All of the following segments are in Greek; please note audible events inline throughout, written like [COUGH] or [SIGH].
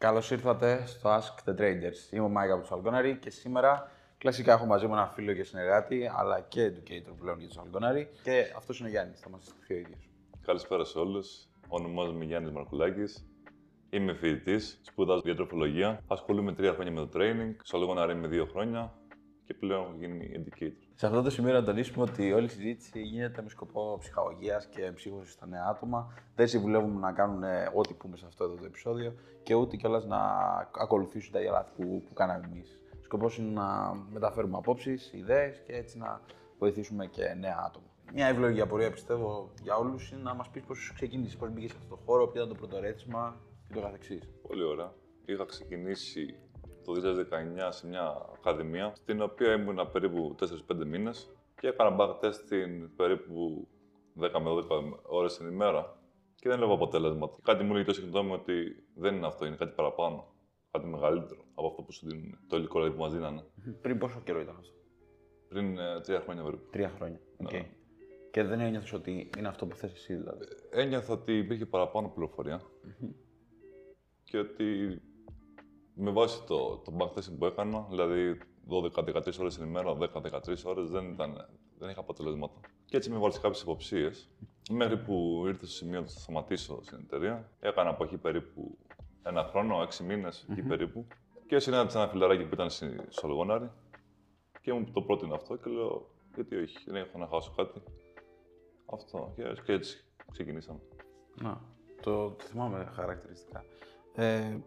Καλώς ήρθατε στο Ask the Traders. Είμαι ο Μάικα από τους Αλγκόναρη και σήμερα κλασικά έχω μαζί μου ένα φίλο και συνεργάτη, αλλά και educator πλέον για τους Αλγκόναρη. Και αυτός είναι ο Γιάννης, θα μας συστηθεί ο ίδιος. Καλησπέρα σε όλους. Ονομάζομαι Γιάννης Μαρκουλάκης. Είμαι φοιτητής, σπουδάζω διατροφολογία. Ασχολούμαι τρία χρόνια με το training. Στο Αλγκόναρη είμαι δύο χρόνια και πλέον έχω γίνει educator. Σε αυτό το σημείο να τονίσουμε ότι όλη η συζήτηση γίνεται με σκοπό ψυχαγωγίας και ψύχωσης στα νέα άτομα. Δεν συμβουλεύουμε να κάνουν ε, ό,τι πούμε σε αυτό εδώ το επεισόδιο και ούτε κιόλας να ακολουθήσουν τα ίδια λάθη που, που κάναμε εμείς. Σκοπός είναι να μεταφέρουμε απόψεις, ιδέες και έτσι να βοηθήσουμε και νέα άτομα. Μια εύλογη απορία πιστεύω για όλους είναι να μας πεις πώς ξεκίνησες, πώς μπήκες σε αυτό το χώρο, ποιο ήταν το πρώτο ρέθισμα και το καθεξής. Πολύ ωραία. Είχα ξεκινήσει το 2019 σε μια ακαδημία, στην οποία ήμουν περίπου 4-5 μήνες και έκανα back testing περίπου 10 με 12 ώρες την ημέρα και δεν έλεγα αποτέλεσμα. Κάτι μου λέει το σύγχρονο μου ότι δεν είναι αυτό, είναι κάτι παραπάνω. Κάτι μεγαλύτερο από αυτό που σου δίνουν, το υλικό δηλαδή, που μας δίνανε. Πριν πόσο καιρό ήταν αυτό, Πριν ε, τρία χρόνια περίπου. Τρία χρόνια. Ναι. Okay. Και δεν ένιωθες ότι είναι αυτό που θες εσύ δηλαδή; Ένιωθα ότι υπήρχε παραπάνω πληροφορία και ότι με βάση το, το backtesting που έκανα, δηλαδή 12-13 ώρες την ημέρα, 10-13 ώρες, δεν, ήταν, δεν είχα αποτελέσματα. Και έτσι με βάλεις κάποιες υποψίες, μέχρι που ήρθε στο σημείο να σταματήσω στην εταιρεία. Έκανα από εκεί περίπου ένα χρόνο, 6 μήνες, εκεί περίπου. Και συνάντησα ένα φιλαράκι που ήταν στη Σολγόναρη και μου το πρότεινε αυτό και λέω, γιατί όχι, δεν έχω να χάσω κάτι. Αυτό. Και, και έτσι ξεκινήσαμε. Να, το, το θυμάμαι χαρακτηριστικά. Ε,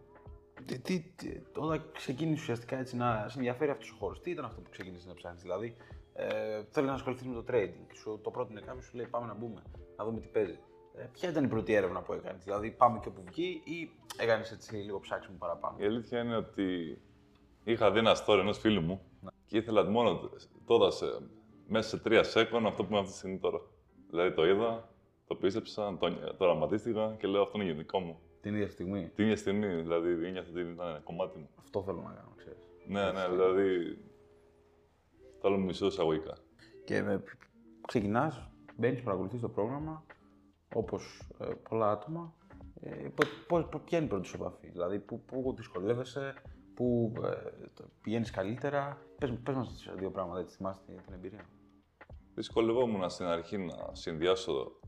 τι, τι, τι, όταν ξεκίνησε ουσιαστικά έτσι να σε ενδιαφέρει αυτός ο χώρος, τι ήταν αυτό που ξεκίνησες να ψάχνεις, Δηλαδή, ε, θέλεις να ασχοληθείς με το trading. Σου το πρότεινε κάποιος, σου λέει πάμε να μπούμε, να δούμε τι παίζει. Ε, ποια ήταν η πρώτη έρευνα που έκανες, Δηλαδή, πάμε και όπου βγει ή έκανες έτσι λίγο ψάξιμο παραπάνω; Η αλήθεια είναι ότι είχα δει ένα story ενός φίλου μου και ήθελα μόνο τώρα σε, μέσα σε τρία σέκον αυτό που είμαι αυτή τη στιγμή τώρα. Δηλαδή το είδα, το πίστεψα, το, το οραματίστηκα και λέω αυτό είναι γενικό μου. Την ίδια στιγμή. Την ίδια στιγμή, δηλαδή ένιωθα ότι ήταν ένα κομμάτι μου. Αυτό θέλω να κάνω, ξέρεις. Ναι, ναι, δηλαδή. Θέλω μισό εισαγωγικά. Και με, ξεκινάς, μπαίνεις, παρακολουθείς το πρόγραμμα, όπως ε, πολλά άτομα. Ε, πώς, πώς, ποια είναι η πρώτη σου επαφή, δηλαδή πού, πού δυσκολεύεσαι, πού ε, πηγαίνεις καλύτερα. Πες, πες μας δύο πράγματα, έτσι θυμάσαι την εμπειρία. Δυσκολευόμουν στην αρχή να συνδυάσω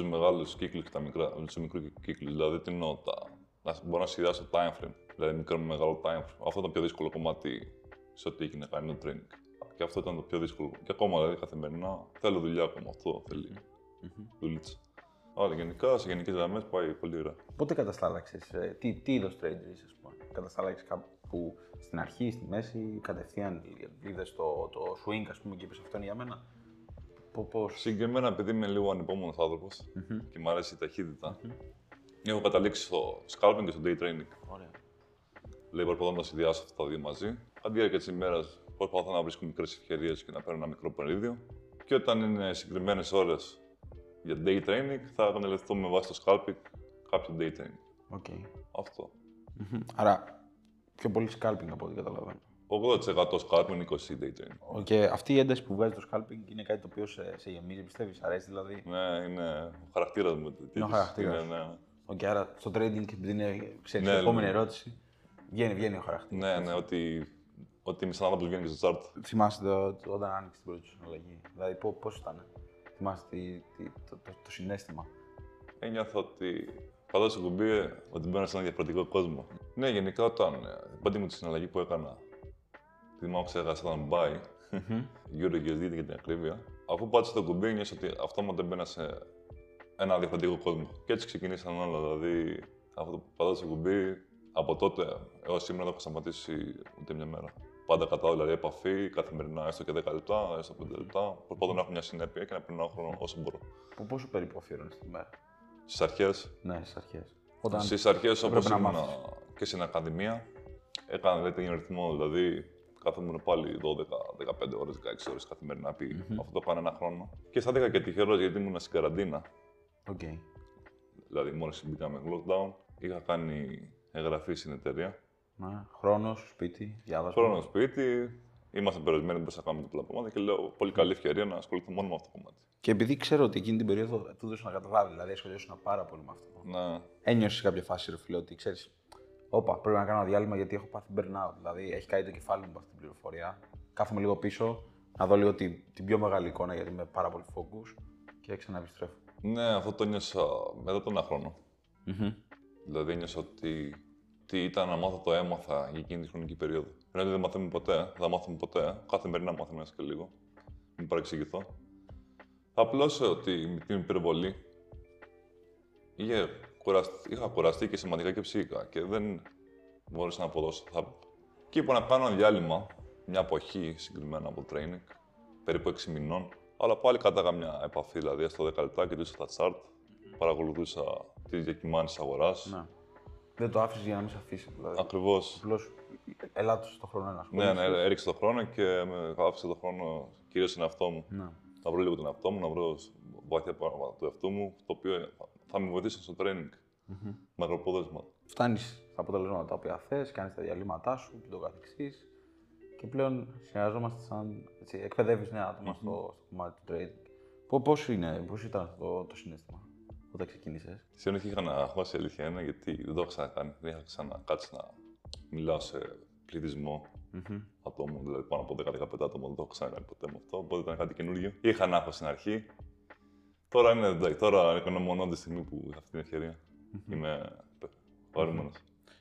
του μεγάλου κύκλου και τα μικρά, του μικρού κύκλου. Δηλαδή, τι εννοώ, τα, να μπορώ να συνδυάσω time frame, δηλαδή μικρό με μεγάλο time frame. Αυτό ήταν το πιο δύσκολο κομμάτι σε ό,τι έχει να κάνει το training. Και αυτό ήταν το πιο δύσκολο. Και ακόμα δηλαδή καθημερινά θέλω δουλειά ακόμα. Αυτό θέλει mm-hmm. δουλίτσα. Αλλά γενικά, σε γενικές γραμμές πάει πολύ ωραία. Πότε καταστάλαξες, ε, τι, τι είδος trader είσαι, ας πούμε; Καταστάλαξες κάπου στην αρχή, στη μέση, κατευθείαν είδες το, το swing, ας πούμε, και είπες αυτό είναι για μένα. Πώς... Συγκεκριμένα, επειδή είμαι λίγο ανυπόμονος άνθρωπος mm-hmm. και μου αρέσει η ταχύτητα, mm-hmm. έχω καταλήξει στο scalping και στο day training. Ωραία. Δηλαδή, προσπαθώ να συνδυάσω αυτά τα δύο μαζί. Αντί διάρκεια τη ημέρα, προσπαθώ να βρίσκω μικρές ευκαιρίες και να παίρνω ένα μικρό περίδιο. Και όταν είναι συγκεκριμένες ώρες για day training, θα εκμεταλλευτώ με βάση το scalping κάποιο day training. Okay. Αυτό. Mm-hmm. Άρα, πιο πολύ scalping από ό,τι καταλαβαίνω. 80% scalping, 20% day training. Και αυτή η ένταση που βγάζει το scalping είναι κάτι το οποίο σε, σε γεμίζει, πιστεύεις, αρέσει δηλαδή; Ναι, είναι ο χαρακτήρας μου. Είναι ο χαρακτήρας. Ναι, ναι. Okay, άρα στο trading, επειδή είναι ξέρεις, ναι, η επόμενη ναι. ερώτηση, βγαίνει, βγαίνει ο χαρακτήρας. Ναι, ναι, ότι, ότι σαν άνθρωπο βγαίνει και στο chart. Θυμάστε το, το, όταν άνοιξε την πρώτη σου συναλλαγή. Δηλαδή, πώς ήταν. Θυμάστε τι, τι, το, το, το, συνέστημα; Ένιωθα ότι πατάω στο κουμπί ότι μπαίνω σε ένα διαφορετικό κόσμο. Ναι, γενικά όταν την πρώτη μου τη συναλλαγή που έκανα θυμάμαι ξέχασα ήταν buy, mm-hmm. Euro USD για την ακρίβεια. Αφού πάτησα το κουμπί, νιώσα ότι αυτόματα μπαίνα σε ένα διαφορετικό κόσμο. Και έτσι ξεκινήσαν όλα. Δηλαδή, αυτό που πατάω στο κουμπί, από τότε έως σήμερα δεν έχω σταματήσει ούτε μια μέρα. Πάντα κατά δηλαδή επαφή, καθημερινά, έστω και 10 λεπτά, έστω 5 λεπτά. Προσπαθώ να έχω μια συνέπεια και να περνάω χρόνο όσο μπορώ. Πόσο περίπου αφιέρωνε τη μέρα, Στις αρχές. Ναι, στις αρχές. Στις αρχές, όπως ήμουν και στην Ακαδημία, έκανα δηλαδή, τον ρυθμό. Δηλαδή, κάθομαι πάλι 12, 15 ώρες, 16 ώρες καθημερινά. Πει. Mm-hmm. Αυτό το κάνω ένα χρόνο. Και αισθάνθηκα και τυχερός γιατί ήμουν στην καραντίνα. Okay. Δηλαδή, μόλις μπήκαμε lockdown, είχα κάνει εγγραφή στην εταιρεία. Ναι. Χρόνος, σπίτι, διάβασμα. Χρόνος, σπίτι. Είμαστε περιορισμένοι, δεν να κάνουμε διπλά πράγματα και λέω πολύ καλή ευκαιρία να ασχοληθώ μόνο με αυτό το κομμάτι. Και επειδή ξέρω ότι εκείνη την περίοδο του έδωσα να καταλάβει, δηλαδή ασχολιώσουν πάρα πολύ με αυτό. Ναι. Ένιωσες κάποια φάση, ρε φίλε, ότι ξέρεις, Όπα, πρέπει να κάνω ένα διάλειμμα γιατί έχω πάθει burnout. Δηλαδή έχει καεί το κεφάλι μου από αυτή την πληροφορία. Κάθομαι λίγο πίσω, να δω λίγο την, την πιο μεγάλη εικόνα γιατί είμαι πάρα πολύ focus και ξαναεπιστρέφω. Ναι, αυτό το νιώσα μετά τον ένα χρόνο. Δηλαδή νιώσα ότι τι ήταν να μάθω το έμαθα για εκείνη τη χρονική περίοδο. Ενώ δεν μαθαίνουμε ποτέ, δεν θα μάθουμε ποτέ. Καθημερινά μάθουμε ένα και λίγο. Μην παρεξηγηθώ. Απλώς ότι με την υπερβολή είχε κουραστεί, είχα κουραστεί και σημαντικά και ψυχικά και δεν μπορούσα να αποδώσω. Θα... Και είπα να κάνω ένα διάλειμμα, μια εποχή συγκεκριμένα από training, περίπου 6 μηνών. Αλλά πάλι κατάγα μια επαφή, δηλαδή στο 10 λεπτά κοιτούσα τα chart, παρακολουθούσα τις διακυμάνσεις αγοράς. Ναι. Δεν το άφησες για να μην σε αφήσει. Δηλαδή. Ακριβώς. Απλώς ελάττωσε το χρόνο να Ναι, ναι, έριξε το χρόνο και με άφησε το χρόνο κυρίως στον εαυτό μου. ναι. Να βρω λίγο τον εαυτό μου, να βρω βαθιά πράγματα του εαυτού μου, το οποίο θα με βοηθήσεις στο training. Mm-hmm. Μακροπρόθεσμα. Φτάνεις στα αποτελέσματα τα οποία θες, κάνεις τα διαλύματά σου και το καθεξής. Και πλέον συνεργαζόμαστε σαν. Έτσι, εκπαιδεύεις νέα άτομα στο, στο κομμάτι του trading. Πώ πώς είναι, πώς ήταν αυτό το συνέστημα όταν ξεκίνησες; Στην αρχή είχα να χάσει αλήθεια είναι γιατί δεν το είχα ξανακάνει. Δεν είχα ξανακάτσει να μιλάω σε πληθυσμό Mm-hmm. ατόμων, δηλαδή πάνω από 10-15 άτομα. Δεν το έχω ξανακάνει ποτέ με αυτό. Οπότε ήταν κάτι καινούργιο. Είχα να έχω στην αρχή. Τώρα είναι εντάξει, τώρα είναι μόνο τη στιγμή που είχα αυτή την ευκαιρία. Είμαι χαρούμενο.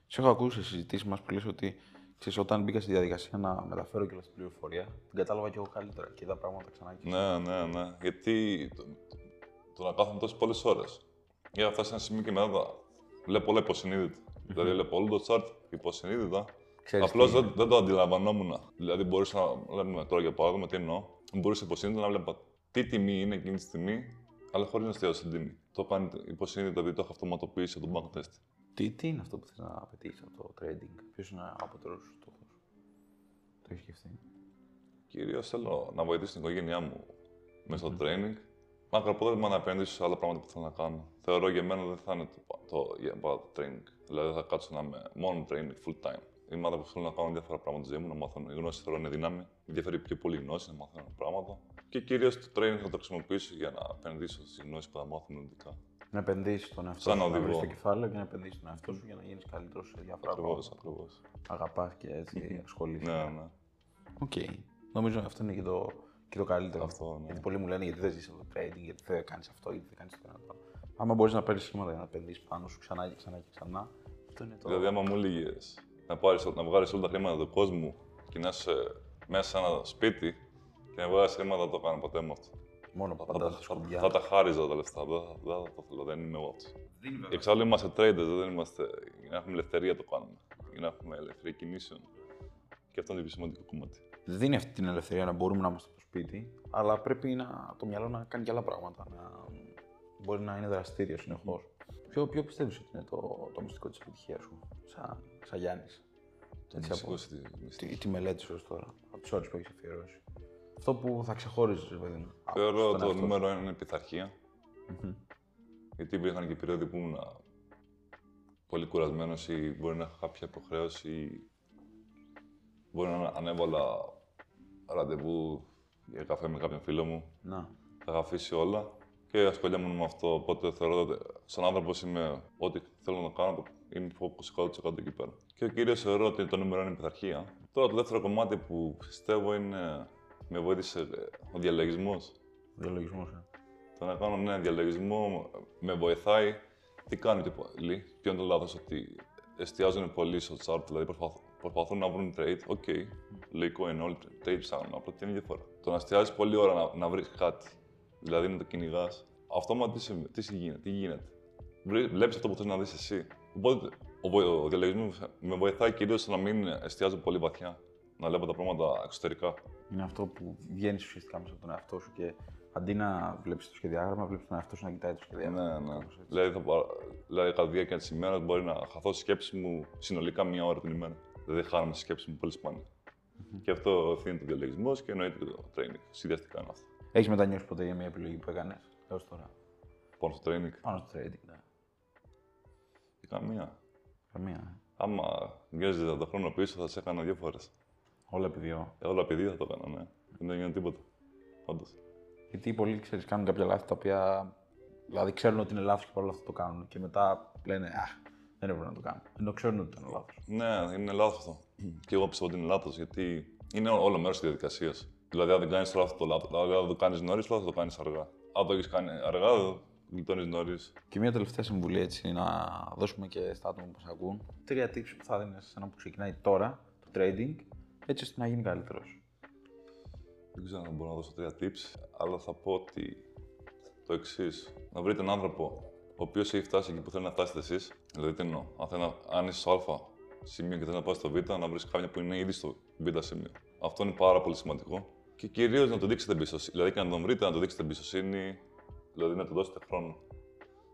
Σε έχω ακούσει σε συζητήσεις μας που λες ότι ξέρεις, όταν μπήκα στη διαδικασία να μεταφέρω και την πληροφορία, την κατάλαβα και εγώ καλύτερα και είδα πράγματα ξανά και Ναι, ναι, ναι. Γιατί το, το, το να κάθομαι τόσες πολλές ώρες. Είχα φτάσει σε ένα σημείο και μετά τα βλέπω όλα υποσυνείδητα. Δηλαδή, βλέπω όλο το chart υποσυνείδητα. Ξέρεις Απλώς τι- δεν, δεν το αντιλαμβανόμουν. Δηλαδή, μπορούσα να λέμε τώρα για παράδειγμα τι εννοώ. Μπορούσα υποσυνείδητα να βλέπω τι τιμή είναι εκείνη τη στιγμή, αλλά χωρίς να εστιάσω στην τιμή. Το έκανε υποσυνείδητα επειδή το έχω αυτοματοποιήσει από τον backtest. Τι, τι είναι αυτό που θες να πετύχει από το trading, Ποιος είναι ο απότερο σου στόχος; Το έχεις σκεφτεί; Κυρίως θέλω να βοηθήσω την οικογένειά μου μέσα στο training. Μακροπρόθεσμα να επενδύσω σε άλλα πράγματα που θέλω να κάνω. Θεωρώ για μένα δεν θα είναι το, το, για πάντα το training. Δηλαδή θα κάτσω να είμαι μόνο training full time. Είμαι άνθρωπος που θέλω να κάνω διάφορα πράγματα στη ζωή μου, να μάθω. Η γνώση θέλω είναι δύναμη. Με ενδιαφέρει πιο πολύ η γνώση, να μάθω πράγματα. Και κυρίως το trading θα το χρησιμοποιήσω για να επενδύσω στις γνώσεις που θα μάθω μελλοντικά. Να επενδύσεις τον εαυτό Σαν σου, να οδηγό. βρει το κεφάλαιο και να επενδύσεις τον εαυτό σου για να γίνεις καλύτερος σε διάφορα Ακριβώς, πράγματα. ακριβώς. Αγαπάς και έτσι [LAUGHS] ασχολείσαι. Ναι, ναι. Οκ. Νομίζω αυτό είναι και το, και το καλύτερο. Αυτό, ναι. Γιατί πολλοί μου λένε γιατί δεν ζεις από το trading, γιατί δεν κάνεις αυτό, γιατί δεν κάνεις το ένα. το άλλο. Άμα μπορείς να παίρνεις χρήματα για να επενδύσεις πάνω σου ξανά και ξανά και ξανά, αυτό είναι το. Δηλαδή, άμα μου έλεγες να, πάρεις, να βγάλεις όλα τα χρήματα του κόσμου και να είσαι μέσα σε ένα σπίτι και να βγάλει χρήματα, δεν το κάνω ποτέ με αυτό. Μόνο που Θα, πατά τα- στα σκουπιά. θα τα χάριζα τα λεφτά. Δεν, θα- δεν θα το θέλω, δεν είμαι εγώ αυτός. Δεν είναι Εξάλλου είμαστε traders, δεν είμαστε. Για να έχουμε ελευθερία το κάνουμε. Για να έχουμε ελευθερία κινήσεων. Και αυτό είναι το πιο σημαντικό κομμάτι. δίνει αυτή την ελευθερία να μπορούμε να είμαστε στο σπίτι, αλλά πρέπει να, το μυαλό να κάνει και άλλα πράγματα. Να μπορεί να είναι δραστήριος συνεχώς. Ποιο, ποιο πιστεύεις ότι είναι το, το μυστικό της επιτυχίας σου, σαν, σαν Γιάννης; Το μυστικό στη μυστική. Τη, τη μελέτη σου ως τώρα, από τις ώρες που έχεις αφιερώσει; Αυτό που θα ξεχώριζες, ρε παιδί μου. από Θεωρώ τον το εαυτό σου. νούμερο ένα είναι η πειθαρχία. Γιατί υπήρχαν και περίοδοι που ήμουν πολύ κουρασμένος ή μπορεί να είχα κάποια υποχρέωση ή μπορεί να ανέβαλα ραντεβού για καφέ με κάποιον φίλο μου. Να. Τα είχα αφήσει όλα και ασχολιόμουν με αυτό. Οπότε θεωρώ ότι σαν άνθρωπος είμαι ό,τι θέλω να κάνω, το- είμαι focus 100% εκεί πέρα. Και κυρίως θεωρώ ότι το νούμερο είναι η πειθαρχία. Τώρα το δεύτερο κομμάτι που πιστεύω είναι με βοήθησε ε, ο διαλογισμός. Διαλογισμός. Ε. Το να κάνω ναι, διαλογισμό με βοηθάει. Τι κάνει και πολλοί. Ποιο είναι το λάθος, ότι εστιάζουν πολύ στο chart, δηλαδή προσπαθ- προσπαθούν να βρουν trade. Οκ, λογικό είναι, όλοι trade ψάχνουν. Απλά τι είναι η διαφορά. Το να εστιάζεις πολλή ώρα να, να βρεις κάτι, δηλαδή να το κυνηγάς, αυτόματα τι, σε- τι, σε γίνεται, τι γίνεται. Βλέπεις αυτό που θες να δεις εσύ. Οπότε ο, βο- ο διαλογισμός με βοηθάει κυρίως να μην εστιάζω πολύ βαθιά. Να βλέπω τα πράγματα εξωτερικά. Είναι αυτό που βγαίνει ουσιαστικά μέσα από τον εαυτό σου και αντί να βλέπεις το σχεδιάγραμμα, βλέπεις τον εαυτό σου να κοιτάει το σχεδιάγραμμα. Ναι, ναι. Κάπως έτσι. Δηλαδή, θα, πα- δηλαδή, κατά τη διάρκεια της ημέρας μπορεί να χαθώ στη σκέψη μου συνολικά μία ώρα την ημέρα. Δηλαδή, χάνομαι στη σκέψη μου πολύ σπάνια. Και αυτό ευθύνει το διαλογισμός και εννοείται και το training. Συνδυαστικά είναι αυτό. Έχεις μετανιώσει ποτέ για μια επιλογή που έκανες έως τώρα; Πάνω στο training, Πάνω στο trading, ναι. και καμία. Καμία. ε. Άμα γέζε το χρόνο πίσω, θα σε έκανα δύο φορές. Όλα επειδή. ο- Όλα επειδή θα το έκανα, ναι. Δεν έγινε τίποτα. Όντω. Γιατί πολλοί ξέρεις, κάνουν κάποια λάθη τα οποία. Δηλαδή ξέρουν ότι είναι λάθος και παρόλα αυτά το κάνουν. Και μετά λένε Αχ, Δεν έπρεπε να το κάνουν. Ενώ ξέρουν ότι ήταν λάθος. Ναι, είναι λάθος αυτό. και εγώ πιστεύω ότι είναι λάθος γιατί είναι όλο μέρος της διαδικασίας. Δηλαδή, αν δεν κάνεις τώρα αυτό το λάθος, δηλαδή, αν το κάνεις νωρίς, θα το κάνεις αργά. Αν το έχεις κάνει αργά, γλιτώνεις νωρίς. Και μια τελευταία συμβουλή έτσι να δώσουμε και στα άτομα που μας ακούν. Τρία tips που θα δίνεις σε έναν που ξεκινάει τώρα το trading, έτσι ώστε να γίνει καλύτερος. Δεν ξέρω αν μπορώ να δώσω τρία tips, αλλά θα πω ότι το εξής. Να βρείτε έναν άνθρωπο ο οποίος έχει φτάσει εκεί που θέλει να φτάσετε εσείς. Δηλαδή, τι εννοώ; Αν, θέλει να, αν είσαι στο Α σημείο και θέλει να πάει στο Β, να βρεις κάποιον που είναι ήδη στο Β σημείο. Αυτό είναι πάρα πολύ σημαντικό. Και κυρίως να του δείξετε εμπιστοσύνη. Δηλαδή, και να τον βρείτε, να του δείξετε εμπιστοσύνη, δηλαδή να του δώσετε χρόνο.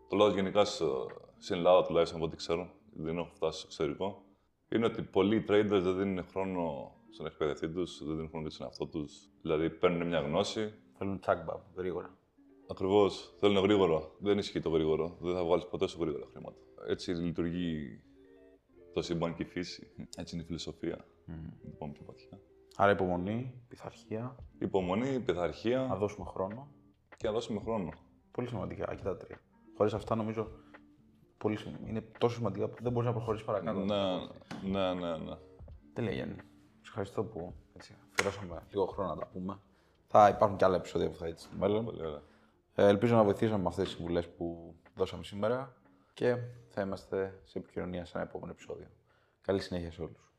Το λέω γενικά στο- στην Ελλάδα τουλάχιστον από ό,τι ξέρω, δεν έχω φτάσει στο εξωτερικό. Είναι ότι πολλοί traders δεν δίνουν χρόνο στον εκπαιδευτή τους, δεν δίνουν χρόνο και στον εαυτό τους. Δηλαδή, παίρνουν μια γνώση, Θέλουν τσάκμπαμ γρήγορα. Ακριβώς. Θέλουν γρήγορα. Δεν ισχύει το γρήγορο. Δεν θα βγάλεις ποτέ σου γρήγορα χρήματα. Έτσι λειτουργεί το σύμπαν και η φύση. Έτσι είναι η φιλοσοφία. Να το πάμε πιο βαθιά. Άρα υπομονή, πειθαρχία, Υπομονή, να πειθαρχία δώσουμε χρόνο. και να δώσουμε χρόνο. Πολύ σημαντικά και τα τρία. Χωρίς αυτά νομίζω πολύ σημαντικά. είναι τόσο σημαντικά που δεν μπορείς να προχωρήσεις παρακάτω. Ναι, ναι, ναι, ναι. Τέλεια Γιάννη; Σε ευχαριστώ που έτσι, αφιερώσαμε λίγο χρόνο να τα πούμε. Θα υπάρχουν και άλλα επεισόδια που θα δείτε στο μέλλον. Πολύ ωραία. Ε, ελπίζω να βοηθήσαμε με αυτές τις συμβουλές που δώσαμε σήμερα και θα είμαστε σε επικοινωνία σε ένα επόμενο επεισόδιο. Καλή συνέχεια σε όλους.